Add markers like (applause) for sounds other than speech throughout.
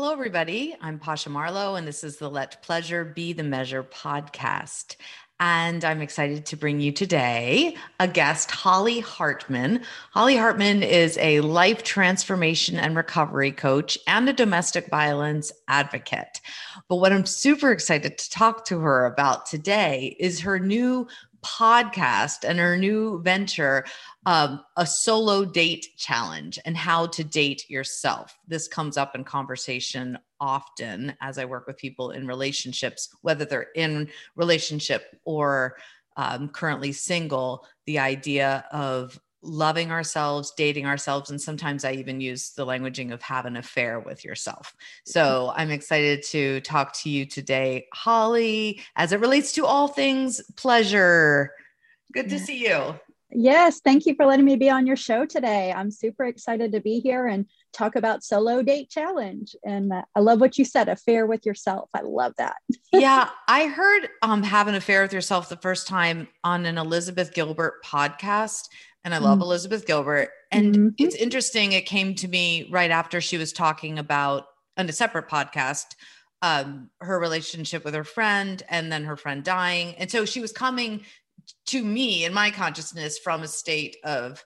Hello, everybody. I'm Pasha Marlowe, and this is the Let Pleasure Be the Measure podcast. And I'm excited to bring you today a guest, Holly Hartman. Holly Hartman is a life transformation and recovery coach and a domestic violence advocate. But what I'm super excited to talk to her about today is her new podcast and her new venture, um, a solo date challenge and how to date yourself. This comes up in conversation often as I work with people in relationships, whether they're in relationship or um, currently single. The idea of loving ourselves, dating ourselves, and sometimes I even use the languaging of have an affair with yourself. So I'm excited to talk to you today, Holly, as it relates to all things pleasure. Good to see you. Yes, thank you for letting me be on your show today. I'm super excited to be here and talk about solo date challenge. And uh, I love what you said, affair with yourself. I love that. (laughs) yeah, I heard um have an affair with yourself the first time on an Elizabeth Gilbert podcast and I love mm-hmm. Elizabeth Gilbert. And mm-hmm. it's interesting, it came to me right after she was talking about on a separate podcast um, her relationship with her friend and then her friend dying. And so she was coming to me in my consciousness from a state of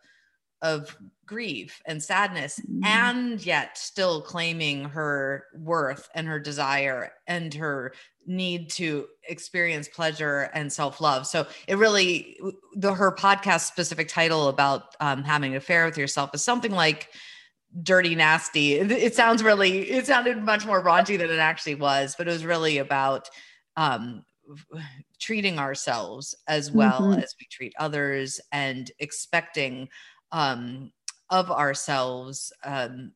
of grief and sadness mm-hmm. and yet still claiming her worth and her desire and her need to experience pleasure and self-love so it really the her podcast specific title about um, having an affair with yourself is something like dirty nasty it, sounds really it sounded much more raunchy than it actually was but it was really about um, treating ourselves as well mm-hmm. as we treat others and expecting um, of ourselves um,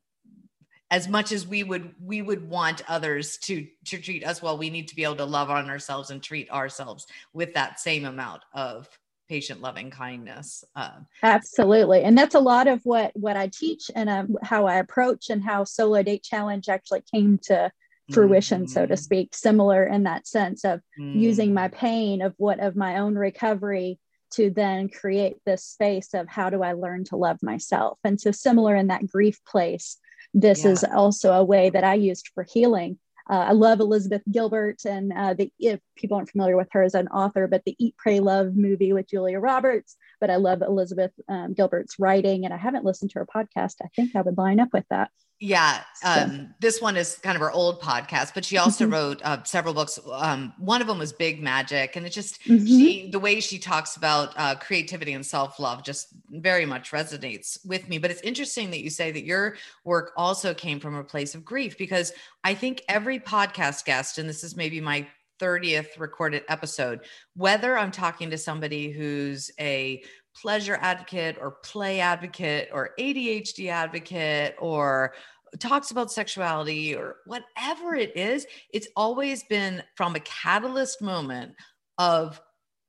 as much as we would we would want others to to treat us well we need to be able to love on ourselves and treat ourselves with that same amount of patient loving kindness um, absolutely and that's a lot of what what i teach and um, how i approach and how solo date challenge actually came to fruition mm-hmm. so to mm. speak similar in that sense of mm-hmm. using my mm. pain of what of my own recovery to then create this space of how do i learn to love myself and so similar in that grief place this yeah. is also a way that I used for healing. Uh, I love Elizabeth Gilbert, and uh, the if people aren't familiar with her as an author, but the Eat, Pray, Love movie with Julia Roberts. But I love Elizabeth um, Gilbert's writing, and I haven't listened to her podcast. I think I would line up with that. Yeah, um, this one is kind of her old podcast, but she also mm-hmm. wrote uh, several books. Um, one of them was Big Magic, and it just mm-hmm. she the way she talks about uh, creativity and self love just very much resonates with me. But it's interesting that you say that your work also came from a place of grief because I think every podcast guest, and this is maybe my 30th recorded episode, whether I'm talking to somebody who's a pleasure advocate or play advocate or ADHD advocate or talks about sexuality or whatever it is, it's always been from a catalyst moment of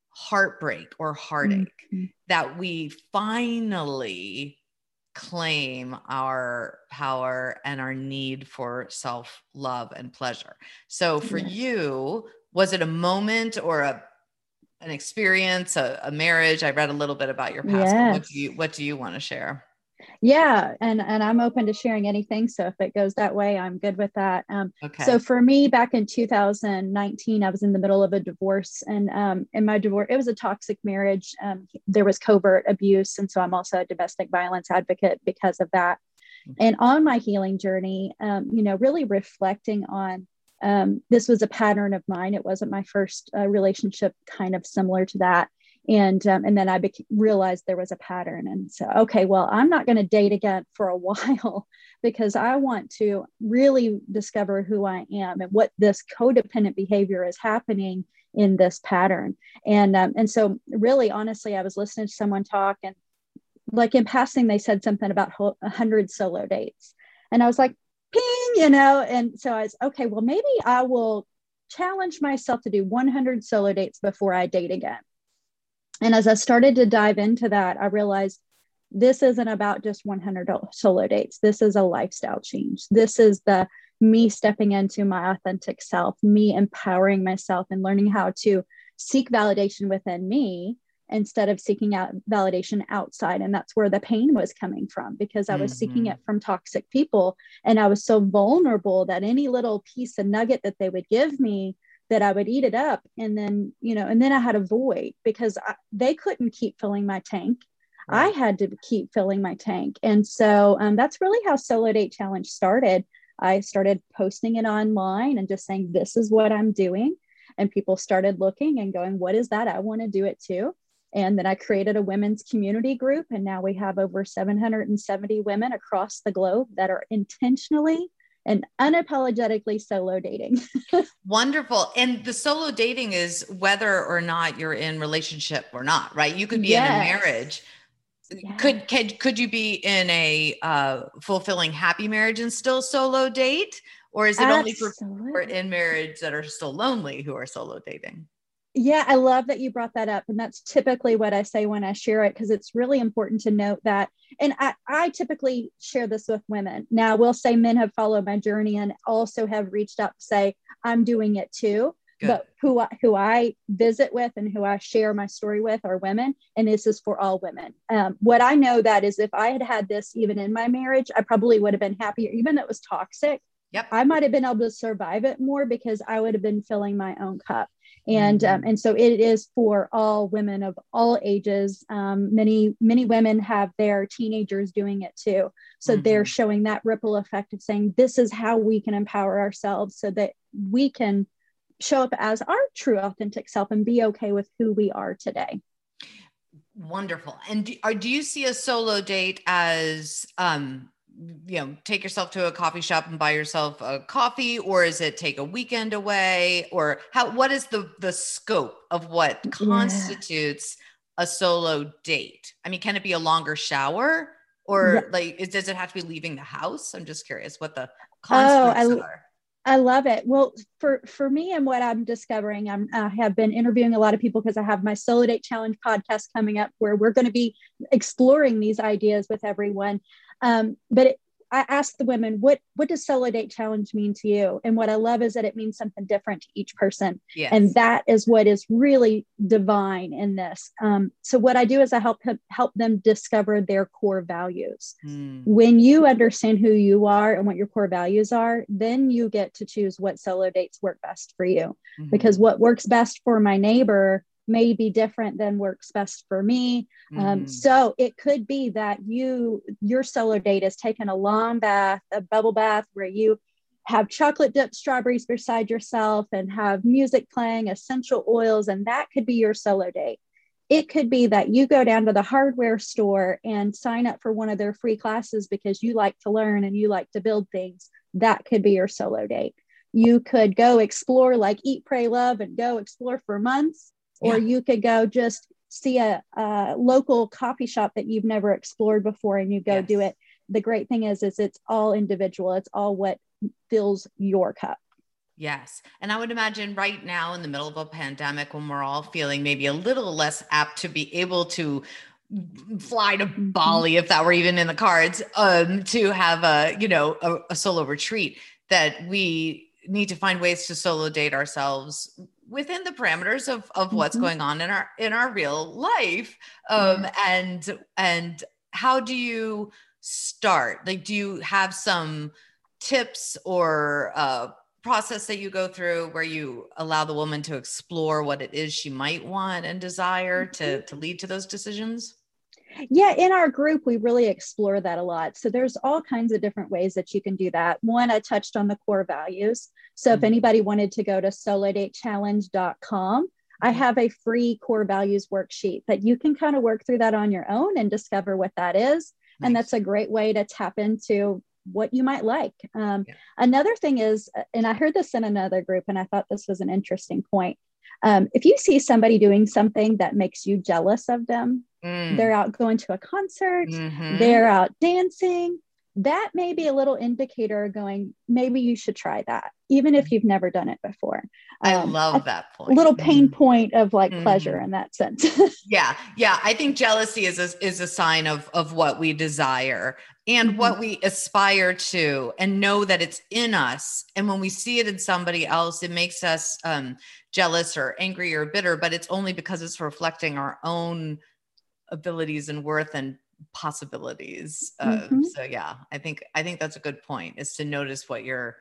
heartbreak or heartache mm-hmm. that we finally claim our power and our need for self love and pleasure. So for you, was it a moment or a an experience, a, a, marriage. I read a little bit about your past. Yes. What do you What do you want to share? Yeah, and and I'm open to sharing anything. So if it goes that way, I'm good with that. Um, okay. So for me, back in 2019, I was in the middle of a divorce, and um, in my divorce, it was a toxic marriage. Um, there was covert abuse, and so I'm also a domestic violence advocate because of that. Mm-hmm. And on my healing journey, um, you know, really reflecting on um, this was a pattern of mine. It wasn't my first uh, relationship, kind of similar to that. And um, and then I bec- realized there was a pattern, and so okay, well, I'm not going to date again (laughs) for a while because I want to really discover who I am and what this codependent behavior is happening in this pattern. And um, and so really, honestly, I was listening to someone talk, and like in passing, they said something about hundred solo dates, and I was like, ping, you know. And so I was, okay, well, maybe I will challenge myself to do 100 solo dates before I date again. And as I started to dive into that, I realized this isn't about just 100 solo dates. This is a lifestyle change. This is the me stepping into my authentic self, me empowering myself and learning how to seek validation within me instead of seeking out validation outside. And that's where the pain was coming from because I was mm-hmm. seeking it from toxic people. And I was so vulnerable that any little piece of nugget that they would give me, that I would eat it up. And then, you know, and then I had a void because I, they couldn't keep filling my tank. Right. I had to keep filling my tank. And so um, that's really how Solo Date Challenge started. I started posting it online and just saying, this is what I'm doing. And people started looking and going, what is that? I want to do it too. And then I created a women's community group. And now we have over 770 women across the globe that are intentionally and unapologetically solo dating. (laughs) Wonderful. And the solo dating is whether or not you're in relationship or not, right? You could be yes. in a marriage. Yeah. Could, could could you be in a uh, fulfilling happy marriage and still solo date or is it Absolutely. only for in marriage that are still lonely who are solo dating yeah, I love that you brought that up. And that's typically what I say when I share it, because it's really important to note that. And I, I typically share this with women. Now, I will say men have followed my journey and also have reached out to say, I'm doing it too. Good. But who I, who I visit with and who I share my story with are women, and this is for all women. Um, what I know that is, if I had had this even in my marriage, I probably would have been happier, even though it was toxic. Yep. I might have been able to survive it more because I would have been filling my own cup and um, mm-hmm. and so it is for all women of all ages um, many many women have their teenagers doing it too so mm-hmm. they're showing that ripple effect of saying this is how we can empower ourselves so that we can show up as our true authentic self and be okay with who we are today wonderful and do, are, do you see a solo date as um you know take yourself to a coffee shop and buy yourself a coffee or is it take a weekend away or how what is the the scope of what constitutes yeah. a solo date i mean can it be a longer shower or yeah. like is, does it have to be leaving the house i'm just curious what the constitutes oh, I, are I love it. Well, for for me and what I'm discovering, I'm, I have been interviewing a lot of people because I have my Solo Date Challenge podcast coming up, where we're going to be exploring these ideas with everyone. Um, but it, I ask the women, what what does solo date challenge mean to you? And what I love is that it means something different to each person. Yes. And that is what is really divine in this. Um, so what I do is I help help them discover their core values. Mm. When you understand who you are and what your core values are, then you get to choose what solo dates work best for you. Mm-hmm. Because what works best for my neighbor may be different than works best for me. Um, mm. Um, so it could be that you your solo date is taking a long bath, a bubble bath where you have chocolate dipped strawberries beside yourself and have music playing, essential oils, and that could be your solo date. It could be that you go down to the hardware store and sign up for one of their free classes because you like to learn and you like to build things. That could be your solo date. You could go explore, like Eat, Pray, Love, and go explore for months or yeah. you could go just see a, a, local coffee shop that you've never explored before and you go yes. do it the great thing is is it's all individual it's all what fills your cup Yes. And I would imagine right now in the middle of a pandemic when we're all feeling maybe a little less apt to be able to fly to mm-hmm. Bali if that were even in the cards um to have a you know a, a solo retreat that we need to find ways to solo date ourselves within the parameters of of what's mm-hmm. going on in our in our real life um yeah. and and how do you start like do you have some tips or uh process that you go through where you allow the woman to explore what it is she might want and desire to mm-hmm. to lead to those decisions yeah, in our group, we really explore that a lot. So there's all kinds of different ways that you can do that. One, I touched on the core values. So mm-hmm. if anybody wanted to go to solodatechallenge.com, I mm-hmm. have a free core values worksheet that you can kind of work through that on your own and discover what that is. Nice. And that's a great way to tap into what you might like. Um, yeah. Another thing is, and I heard this in another group, and I thought this was an interesting point. Um, if you see somebody doing something that makes you jealous of them, Mm. They're out going to a concert, mm-hmm. they're out dancing. That may be a little indicator going, maybe you should try that, even if you've never done it before. I um, love that point. Little pain mm-hmm. point of like mm-hmm. pleasure in that sense. (laughs) yeah. Yeah. I think jealousy is a, is a sign of, of what we desire and mm-hmm. what we aspire to and know that it's in us and when we see it in somebody else it makes us um, jealous or angry or bitter but it's only because it's reflecting our own abilities and worth and possibilities uh, mm-hmm. so yeah i think i think that's a good point is to notice what you're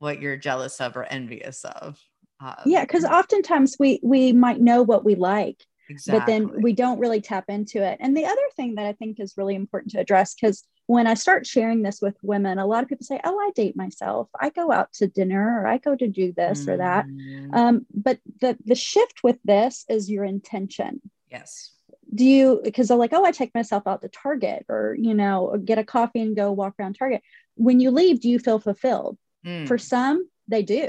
what you're jealous of or envious of um, yeah because oftentimes we we might know what we like exactly. but then we don't really tap into it and the other thing that i think is really important to address because when I start sharing this with women, a lot of people say, Oh, I date myself. I go out to dinner or I go to do this mm. or that. Mm. Um, but the, the shift with this is your intention. Yes. Do you, because they're like, Oh, I take myself out to Target or, you know, get a coffee and go walk around Target. When you leave, do you feel fulfilled? Mm. For some, they do.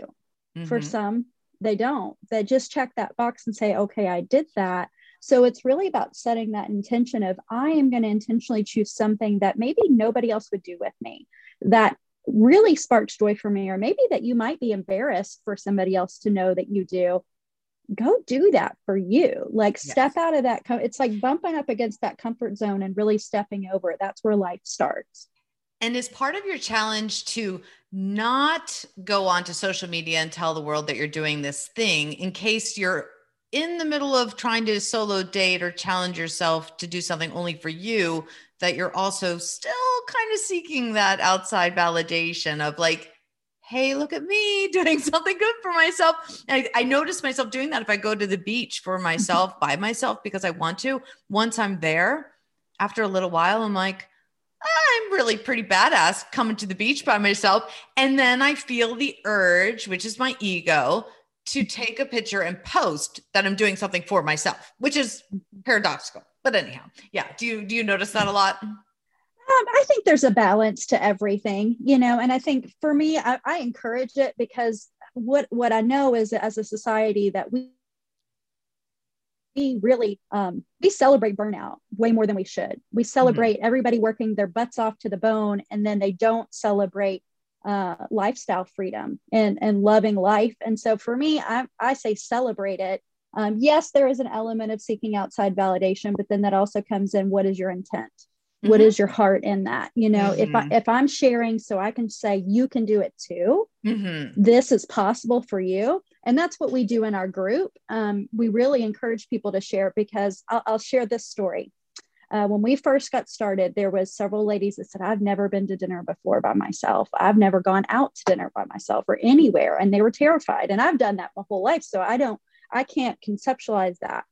Mm-hmm. For some, they don't. They just check that box and say, Okay, I did that. So it's really about setting that intention of I am going to intentionally choose something that maybe nobody else would do with me that really sparks joy for me, or maybe that you might be embarrassed for somebody else to know that you do. Go do that for you. Like yes. step out of that. Com- it's like bumping up against that comfort zone and really stepping over it. That's where life starts. And is part of your challenge to not go onto social media and tell the world that you're doing this thing in case you're in the middle of trying to solo date or challenge yourself to do something only for you that you're also still kind of seeking that outside validation of like hey look at me (laughs) doing something good for myself I, I notice myself doing that if i go to the beach for mm-hmm. myself by myself because i want to once i'm there after a little while i'm like I'm really pretty badass coming to the beach by myself. And then I feel the urge, which is my ego, to mm-hmm. take a picture and post that I'm doing something for myself, which is mm-hmm. paradoxical. But anyhow, yeah. Do you do you notice that a lot? Um, I think there's a balance to everything, you know, and I think for me, I, I encourage it because what what I know is as a society that we we really um, we celebrate burnout way more than we should. We celebrate mm-hmm. everybody working their butts off to the bone, and then they don't celebrate uh, lifestyle freedom and, and loving life. And so for me, I, I say celebrate it. Um, yes, there is an element of seeking outside validation, but then that also comes in what is your intent? Mm-hmm. What is your heart in that? You know, mm-hmm. if I if I'm sharing so I can say you can do it too, mm-hmm. this is possible for you. And that's what we do in our group. Um, we really encourage people to share because I'll, I'll share this story uh, when we first got started there was several ladies that said i've never been to dinner before by myself i've never gone out to dinner by myself or anywhere and they were terrified and i've done that my whole life so i don't i can't conceptualize that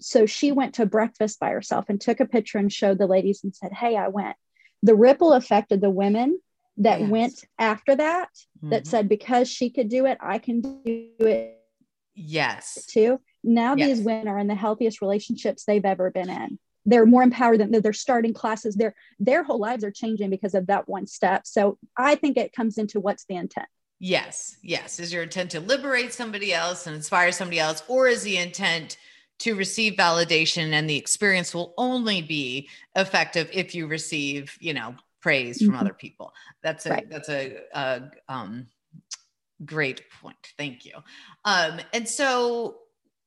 so she went to breakfast by herself and took a picture and showed the ladies and said hey i went. The ripple effect of the women that yes. went after that mm-hmm. that said because she could do it i can do it yes. too. Now yes. these women are in the healthiest relationships they've ever been in. They're more empowered than they're starting classes. Their their whole lives are changing because of that one step. So i think it comes into what's the intent. Yes yes. Is your intent to liberate somebody else and inspire somebody else or is the intent to receive validation and the experience will only be effective if you receive you know praise from mm-hmm. other people that's a right. that's a, a um, great point thank you um, and so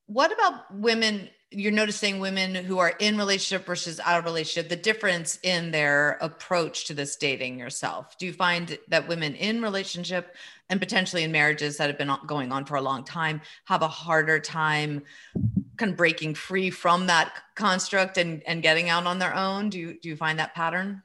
what about women you're noticing women who are in relationship versus out of relationship the difference in their approach to this dating yourself do you find that women in relationship and potentially in marriages that have been going on for a long time have a harder time kind of breaking free from that construct and, and getting out on their own do you do you find that pattern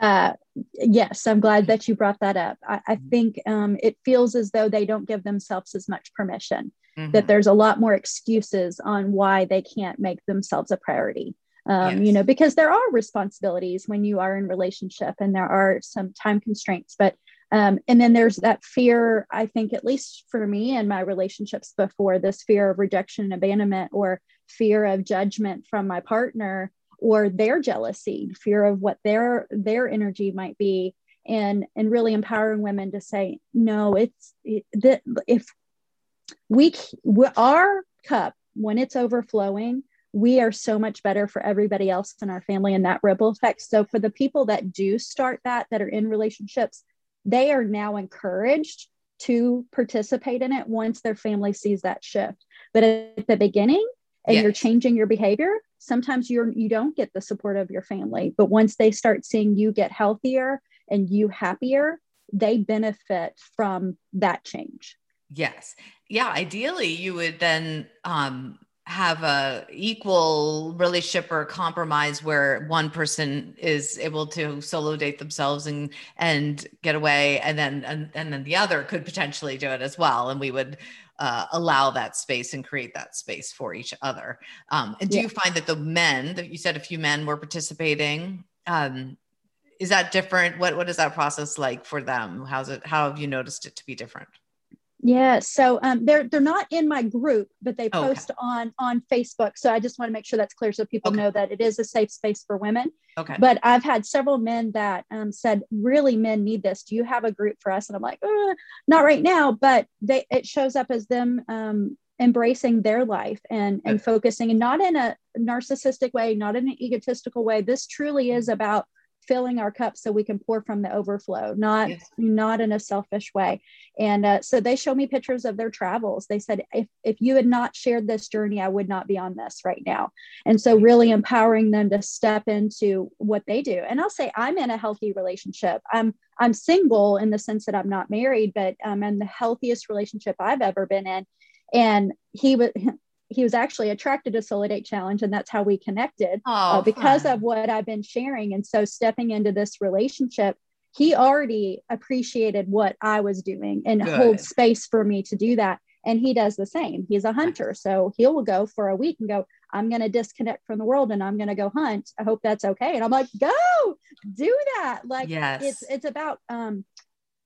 uh, yes, I'm glad that you brought that up. I, I think um, it feels as though they don't give themselves as much permission mm-hmm. that there's a lot more excuses on why they can't make themselves a priority. Um, yes. You know, because there are responsibilities when you are in relationship, and there are some time constraints. But um, and then there's that fear. I think, at least for me and my relationships before, this fear of rejection and abandonment, or fear of judgment from my partner, or their jealousy, fear of what their their energy might be, and and really empowering women to say, no, it's it, that if we, we our cup when it's overflowing we are so much better for everybody else in our family and that ripple effect so for the people that do start that that are in relationships they are now encouraged to participate in it once their family sees that shift. But at the beginning and yes. you're changing your behavior sometimes you're you don't get the support of your family. But once they start seeing you get healthier and you happier they benefit from that change. Yes. Yeah ideally you would then um have a equal relationship or compromise where one person is able to solo date themselves and and get away and then and, and then the other could potentially do it as well and we would uh, allow that space and create that space for each other. Um, and do yeah. you find that the men that you said a few men were participating um, is that different? What what is that process like for them? How's it how have you noticed it to be different yeah, so um, they're they're not in my group, but they post okay. on on Facebook. So I just want to make sure that's clear, so people okay. know that it is a safe space for women. Okay. But I've had several men that um, said, "Really, men need this. Do you have a group for us?" And I'm like, uh, "Not right now," but they it shows up as them um, embracing their life and and focusing, and not in a narcissistic way, not in an egotistical way. This truly is about filling our cup so we can pour from the overflow not yes. not in a selfish way. And uh, so they show me pictures of their travels. They said if, if you had not shared this journey i would not be on this right now. And so really empowering them to step into what they do. And i'll say i'm in a healthy relationship. I'm i'm single in the sense that i'm not married but i'm in the healthiest relationship i've ever been in. And he was (laughs) he was actually attracted to Solo Date Challenge, and that's how we connected uh, oh, uh, because fun. of what I've been sharing. And so, stepping into this relationship, he already appreciated what I was doing and Good. hold space for me to do that. And he does the same. He's a hunter, so he will go for a week and go. I'm going to disconnect from the world and I'm going to go hunt. I hope that's okay. And I'm like, go do that. Like, yes. it's it's about um,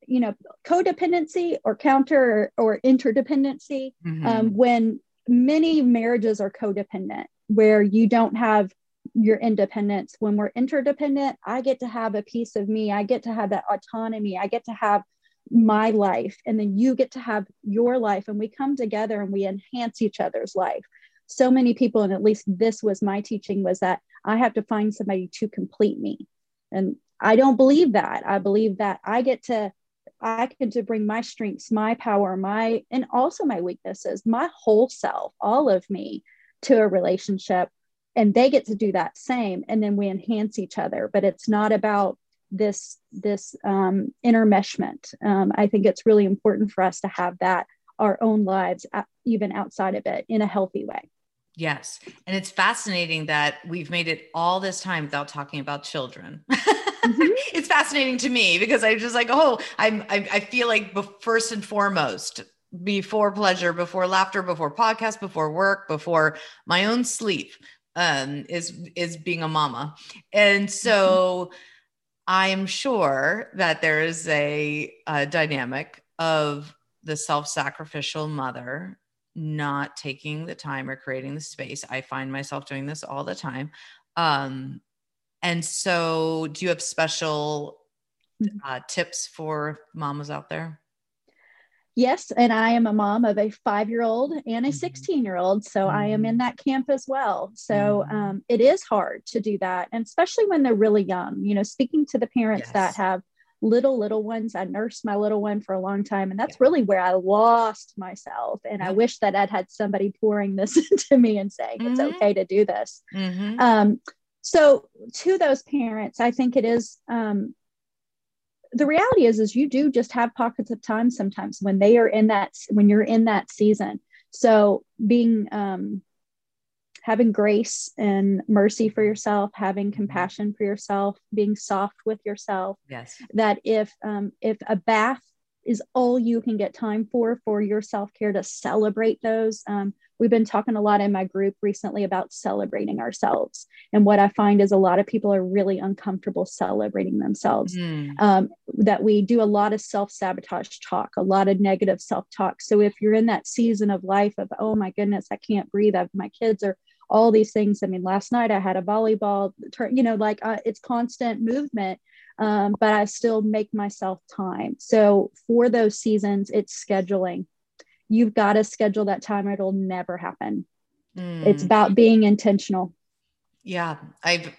you know codependency or counter or interdependency mm-hmm. um, when many marriages are codependent where you don't have your independence. When we're interdependent, I get to have a piece of me, I get to have that autonomy, I get to have my life, and then you get to have your life, and we come together and we enhance each other's life. So many people, and at least this was my teaching, was that I have to find somebody to complete me. And I don't believe that. I believe that I get to I get to bring my strengths, my power, my, and also my weaknesses, my whole self, all of me to a relationship. And they get to do that same. And then we enhance each other. But it's not about this, this um, intermeshment. Um, I think it's really important for us to have that our own lives, even outside of it, in a healthy way. Yes. And it's fascinating that we've made it all this time without talking about children. (laughs) Mm-hmm. (laughs) it's fascinating to me because I'm just like, oh, I'm, I, I feel like first and foremost, before pleasure, before laughter, before podcast, before work, before my own sleep, um, is is being a mama. And so mm-hmm. I am sure that there is a, a dynamic of the self-sacrificial mother not taking the time or creating the space. I find myself doing this all the time. Um, and so, do you have special mm-hmm. uh, tips for mamas out there? Yes, and I am a mom of a five year old and a mm-hmm. 16 year old. So. I am in mm-hmm. that camp as well. So um, it is hard to do that. And especially when they're really young, you know, speaking to the parents yes. that have little little ones i nursed my little one for a long time and that's yeah. really where i lost myself and i wish that i'd had somebody pouring this (laughs) into me and saying mm-hmm. it's okay to do this mm-hmm. um, so to those parents i think it is um, the reality is is you do just have pockets of time sometimes when they are in that when you're in that season so being um, having grace and mercy for yourself, having mm-hmm. compassion for yourself, being soft with yourself. Yes. That if um, if a bath is all you can get time for for your self care to celebrate those. Um, we've been talking a lot in my group recently about celebrating ourselves. And what I find is a lot of people are really uncomfortable celebrating themselves. Mm. Um, that we do a lot of self sabotage talk, a lot of negative self talk. So if you're in that season of life of, oh my goodness, I can't breathe, I've, my kids are all these things. I mean, last night I had a volleyball, turn, you know, like uh, it's constant movement, um, but I still make myself time. So for those seasons, it's scheduling. You've got to schedule that time, or it'll never happen. Mm. It's about being intentional. Yeah, I've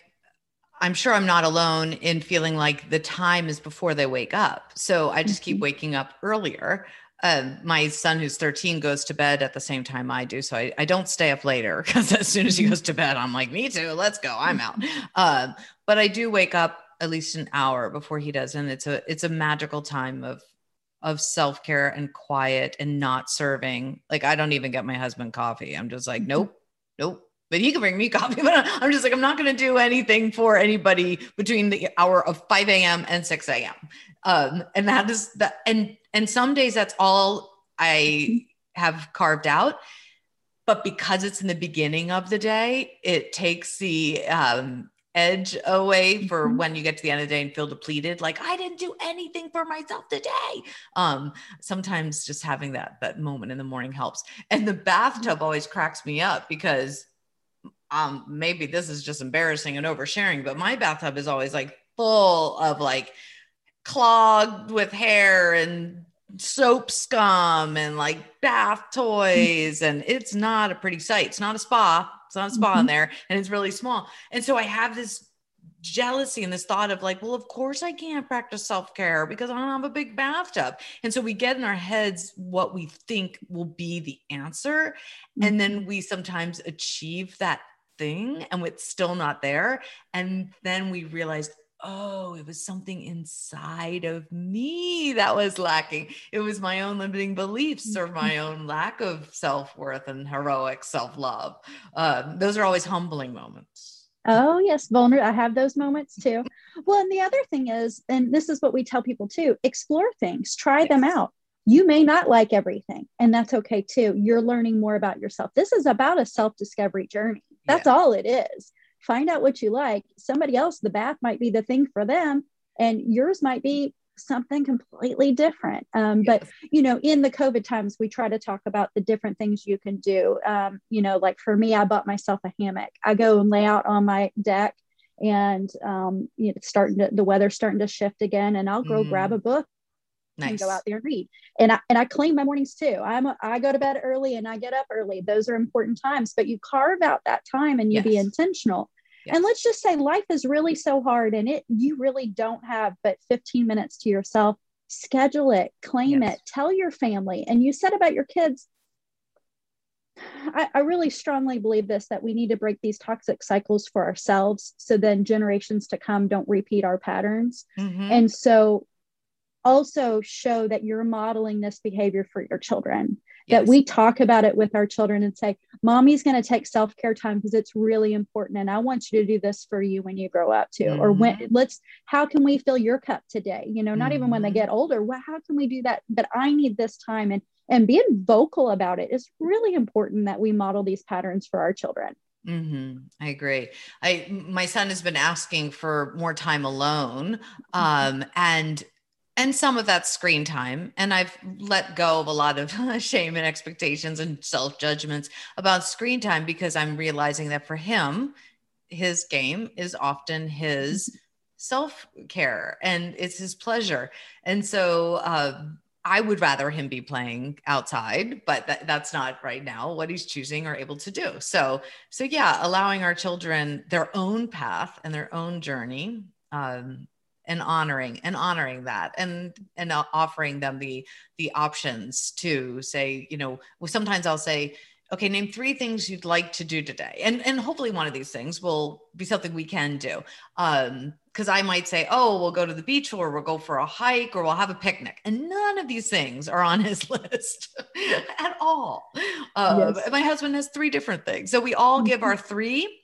I'm sure I'm not alone in feeling like the time is before they wake up. So I just keep mm-hmm. waking up earlier uh, my son who's 13 goes to bed at the same time I do. So I, I don't stay up later because as soon as he goes to bed, I'm like, me too, let's go. I'm out. Uh, but I do wake up at least an hour before he does. And it's a, it's a magical time of, of self-care and quiet and not serving. Like I don't even get my husband coffee. I'm just like, mm-hmm. nope, nope. But he can bring me (laughs) coffee. But I'm just like, I'm not going to do anything for anybody between the hour of 5 a.m. and 6 a.m. Um, and that is that. And and some days that's all I have carved out. But because it's in the beginning of the day, it takes the um, edge away for mm-hmm. when you get to the end of the day and feel depleted. Like I didn't do anything for myself today. Um, sometimes just having that that moment in the morning helps. And the bathtub always cracks me up because um, maybe this is just embarrassing and oversharing, but my bathtub is always like full of like clogged with hair and soap scum and like bath toys and it's not a pretty sight it's not a spa it's not a spa mm-hmm. in there and it's really small and so i have this jealousy and this thought of like well of course i can't practice self-care because i don't have a big bathtub and so we get in our heads what we think will be the answer mm-hmm. and then mm-hmm. we sometimes achieve that thing and it's still not there and then we realize oh, it was something inside of me that was lacking. It was my own limiting beliefs or my own lack of self worth and heroic self love. Uh, those are always humbling moments. Oh, yes, vulnerable. I have those moments too. Well, and the other thing is, and this is what we tell people too explore things, try yes. them out. You may not like everything, and that's okay too. You're learning more about yourself. This is about a self discovery journey. That's yeah. all it is find out what you like. Somebody else, the bath might be the thing for them, and yours might be something completely different. Um, yes. But you know, in the COVID times, we try to talk about the different things you can do. Um, you know, like for me, I bought myself a hammock. I go and lay out on my deck, and um, you know, it's starting to the weather's starting to shift again, and I'll go mm. grab a book nice. and go out there and read. And I and I clean my mornings too. I'm a, I go to bed early and I get up early. Those are important times, but you carve out that time and you yes. be intentional. Yes. And let's just say life is really so hard and it you really don't have but 15 minutes to yourself. Schedule it, claim yes. it, tell your family. And you said about your kids, I, I, really strongly believe this that we need to break these toxic cycles for ourselves so then generations to come don't repeat our patterns. Mm-hmm. And so also show that you're modeling this behavior for your children yes. that we talk about it with our children and say mommy's going to take self-care time because it's really important and i want you to do this for you when you grow up too mm-hmm. or when mm-hmm. let's how can we fill your cup today you know not mm-hmm. even when they mm-hmm. get older well how can we do that but i need this time and and being vocal about it is really important that we model these patterns for our children Mm-hmm. I agree. I my son has been asking for more time alone, mm-hmm. um, and and some of that screen time and i've let go of a lot of (laughs) shame and expectations and self judgments about screen time because i'm realizing that for him his game is often his (laughs) self care and it's his pleasure and so uh, I would rather him be playing outside, but that, that's not right now what he's choosing or able to do. So, so yeah, allowing our children their own path and their own journey um, and honoring and honoring that and and offering them the the options to say you know sometimes i'll say okay name three things you'd like to do today. And and hopefully one of these things will be something we can do. Um because i might say oh we'll go to the beach or we'll go for a hike or we'll have a picnic. And none of these things are on (laughs) his list (laughs) at all. Uh, yes. my husband has three different things. So we all give mm-hmm. our three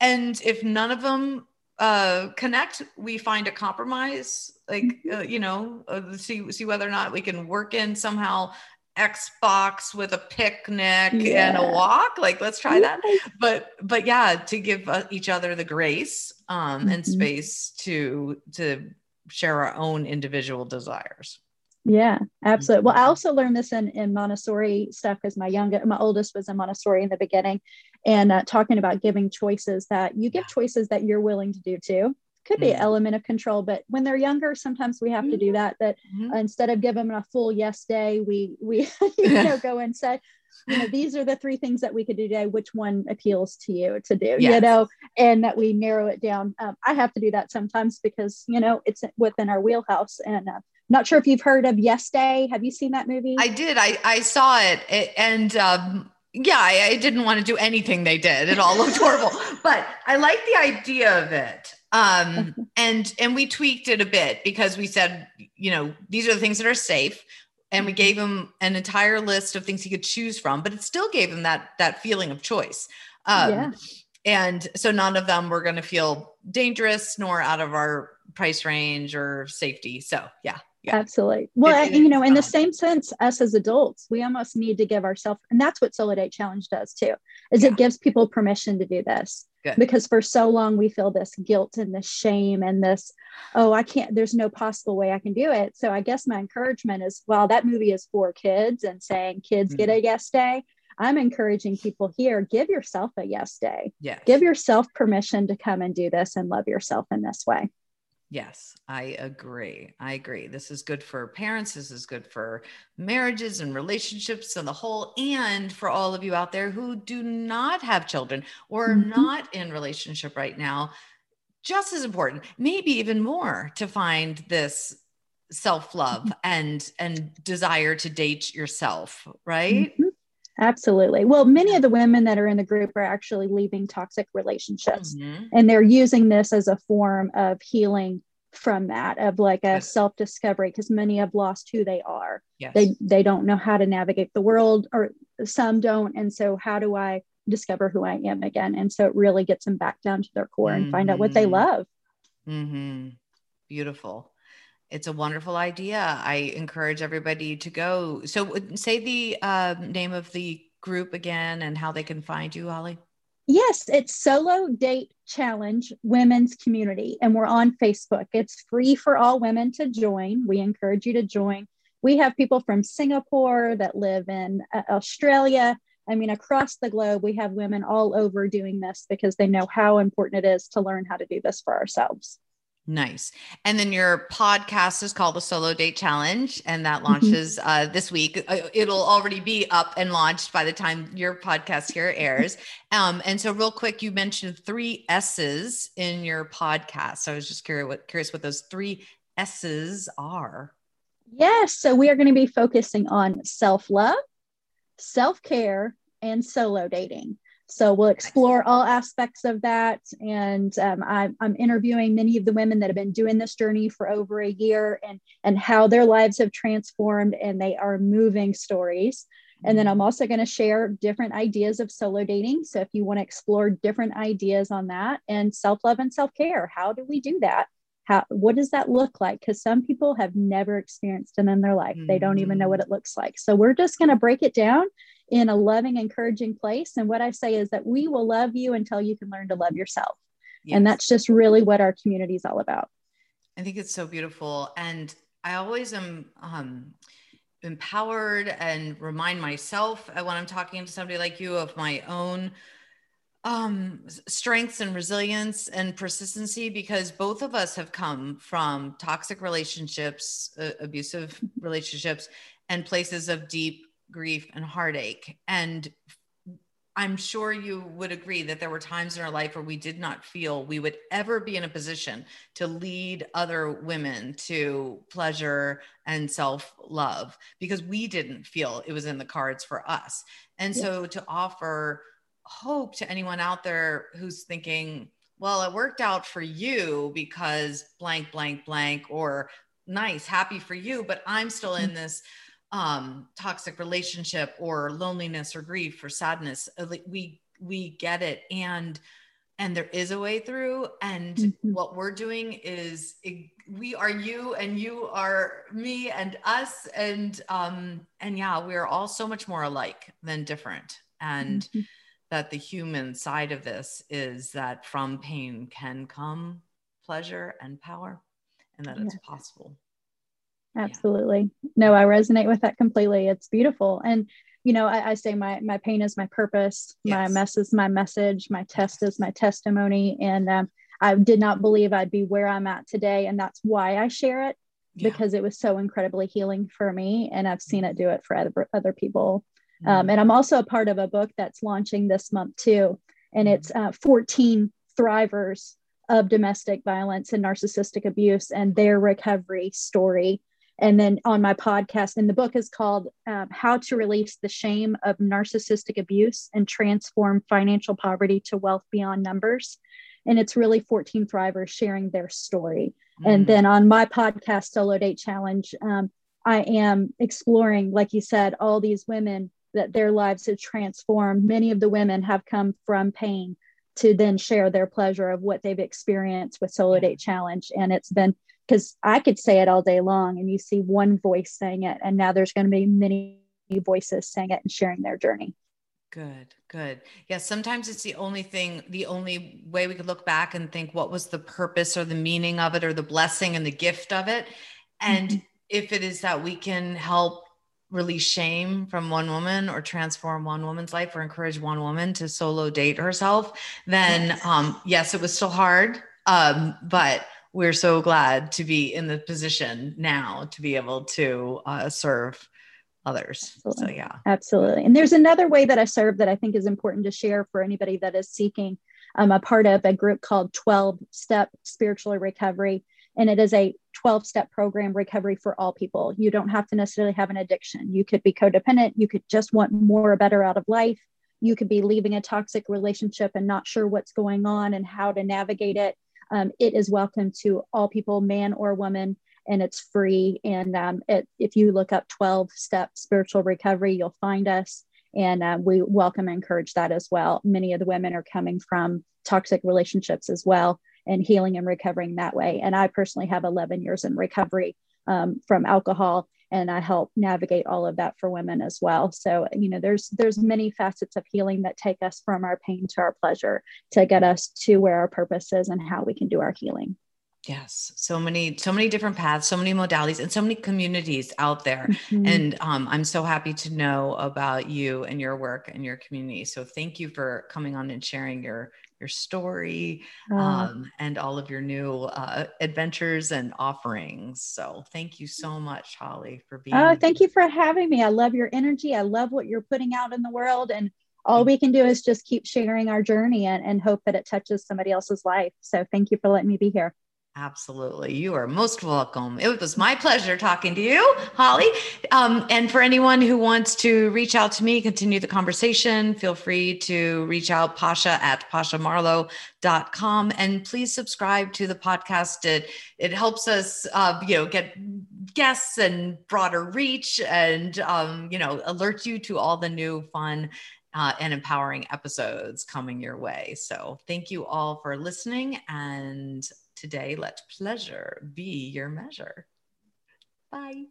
and if none of them uh connect we find a compromise like mm-hmm. uh, you know uh, see see whether or not we can work in somehow xbox with a picnic yeah. and a walk like let's try that but but yeah to give uh, each other the grace um mm-hmm. and space to to share our own individual desires yeah, absolutely. Well, I mm-hmm. also learned this in, in Montessori stuff because my youngest, my oldest was in Montessori in the beginning, and uh, talking about giving choices that you give choices that you're willing to do too. Could be mm-hmm. an element of control, but when they're younger, sometimes we have mm-hmm. to do mm-hmm. that. That mm-hmm. instead of giving them a full yes day, we we (laughs) you know go and say, you know, these are the three things that we could do today. Which one appeals to you to do? Yes. You know, and that we narrow it down. Um, I have to do that sometimes because you know it's within our wheelhouse and. Uh, not sure if you've heard of Yes Day. Have you seen that movie? I did. I, I saw it. it and um, yeah, I, I, didn't want to do anything they did. It all looked horrible. (laughs) But I like the idea of it. Um, and and we tweaked it a bit because we said, you know, these are the things that are safe. And we mm-hmm. gave him an entire list of things he could choose from, but it still gave him that that feeling of choice. Um, yeah. And so none of them were going to feel dangerous nor out of our price range or safety. So yeah. Yeah. Absolutely. Well, you know, in the same sense, us as adults, we almost need to give ourselves, and that's what Solo Date Challenge does too, is yeah. it gives people permission to do this. Good. Because for so long we feel this guilt and this shame and this, oh, I can't, there's no possible way I can do it. So I guess my encouragement is while that movie is for kids and saying kids mm-hmm. get a yes day, I'm encouraging people here give yourself a yes day. Yes. Give yourself permission to come and do this and love yourself in this way. Yes, I agree. I agree. This is good for parents. This is good for marriages and relationships and the whole, and for all of you out there who do not have children or mm-hmm. not in relationship right now. Just as important, maybe even more, to find this self-love mm-hmm. and and desire to date yourself, right? Mm-hmm. Absolutely. Well, many of the women that are in the group are actually leaving toxic relationships mm-hmm. and they're using this as a form of healing from that of like a yes. self-discovery because many have lost who they are. Yes. They they don't know how to navigate the world or some don't and so how do I discover who I am again? And so it really gets them back down to their core mm-hmm. and find out what they mm-hmm. love. Mm-hmm. Beautiful it's a wonderful idea. I encourage everybody to go. So, say the uh, name of the group again and how they can find you, Holly. Yes, it's Solo Date Challenge Women's Community, and we're on Facebook. It's free for all women to join. We encourage you to join. We have people from Singapore that live in uh, Australia. I mean, across the globe, we have women all over doing this because they know how important it is to learn how to do this for ourselves. Nice. And then your podcast is called the Solo Date Challenge, and that mm-hmm. launches mm-hmm. uh, this week. Uh, it'll already be up and launched by the time your podcast here airs. Um, and so, real quick, you mentioned three S's in your podcast. So I was just curious what, curious what those three S's are. Yes. So we are going to be focusing on self love, self care, and solo dating. So we'll explore all aspects of that. And um, I, I'm interviewing many of the women that have been doing this journey for over a year and, and how their lives have transformed and they are moving stories. And then I'm also going to share different ideas of solo dating. So if you want to explore different ideas on that and self love and self care, how do we do that? How, what does that look like? Because some people have never experienced it in their life. Mm-hmm. They don't even know what it looks like. So we're just going to break it down in a loving, encouraging place. And what I say is that we will love you until you can learn to love yourself. Yes. And that's just really what our community is all about. I think it's so beautiful. And I always am um, empowered and remind myself when I'm talking to somebody like you of my own um, strengths and resilience and persistency because both of us have come from toxic relationships, uh, abusive relationships, and places of deep grief and heartache. And I'm sure you would agree that there were times in our life where we did not feel we would ever be in a position to lead other women to pleasure and self love because we didn't feel it was in the cards for us. And so to offer hope to anyone out there who's thinking, well, it worked out for you because blank, blank, blank, or nice, happy for you, but I'm still in mm. this um, toxic relationship or loneliness or grief or sadness. Uh, we we get it, and and there is a way through. And mm-hmm. what we're doing is it, we are you, and you are me, and us, and um, and yeah, we are all so much more alike than different, and. Mm-hmm. That the human side of this is that from pain can come pleasure and power, and that it's possible absolutely. Yeah. no i resonate with that completely. It's beautiful. And you know i, I say my my pain is my purpose. Yes. my mess is my message. My test is my testimony. And um, i did not believe i'd be where i'm at today. And that's why i share it yeah. because it was so incredibly healing for me. And i've seen it do it for other, other people. Mm-hmm. um, and i'm also a part of a book that's launching this month too. And it's uh, 14 thrivers of domestic violence and narcissistic abuse and their recovery story and then on my podcast and the book is called um, how to release the shame of narcissistic abuse and transform financial poverty to wealth beyond numbers. And it's really 14 thrivers sharing their story. Mm. and then on my podcast solo date challenge um, i am exploring like you said all these women that their lives have transformed. Many of the women have come from pain to then share their pleasure of what they've experienced with solo date challenge. And it's been because I could say it all day long and you see one voice saying it, and now there's going to be many voices saying it and sharing their journey. Good, good. Yeah, sometimes it's the only thing, the only way we could look back and think what was the purpose or the meaning of it or the blessing and the gift of it. And mm-hmm. if it is that we can help release shame from one woman or transform one woman's life or encourage one woman to solo date herself, then yes, um, yes it was still hard. Um, but we're so glad to be in the position now to be able to uh, serve others. Absolutely. So, yeah. Absolutely. And there's another way that I serve that I think is important to share for anybody that is seeking. I'm a part of a group called 12 Step Spiritual Recovery, and it is a 12 step program recovery for all people. You don't have to necessarily have an addiction. You could be codependent, you could just want more or better out of life. You could be leaving a toxic relationship and not sure what's going on and how to navigate it um, it is welcome to all people, man or woman, and it's free. And um, it, if you look up 12 step spiritual recovery, you'll find us. And uh, we welcome and encourage that as well. Many of the women are coming from toxic relationships as well and healing and recovering that way. And I personally have 11 years in recovery um, from alcohol and I help navigate all of that for women as well. So, you know, there's there's many facets of healing that take us from our pain to our pleasure to get us to where our purpose is and how we can do our healing. Yes, so many, so many different paths, so many modalities, and so many communities out there. Mm-hmm. And um, I'm so happy to know about you and your work and your community. So thank you for coming on and sharing your your story uh, um, and all of your new uh, adventures and offerings. So thank you so much, Holly, for being. Oh, thank you for having me. I love your energy. I love what you're putting out in the world, and all we can do is just keep sharing our journey and, and hope that it touches somebody else's life. So thank you for letting me be here. Absolutely. You are most welcome. It was my pleasure talking to you, Holly. Um, and for anyone who wants to reach out to me, continue the conversation, feel free to reach out Pasha at pashamarlowe.com. And please subscribe to the podcast. It, it helps us, uh, you know, get guests and broader reach and, um, you know, alert you to all the new fun uh, and empowering episodes coming your way. So thank you all for listening and today let pleasure be your measure. Bye.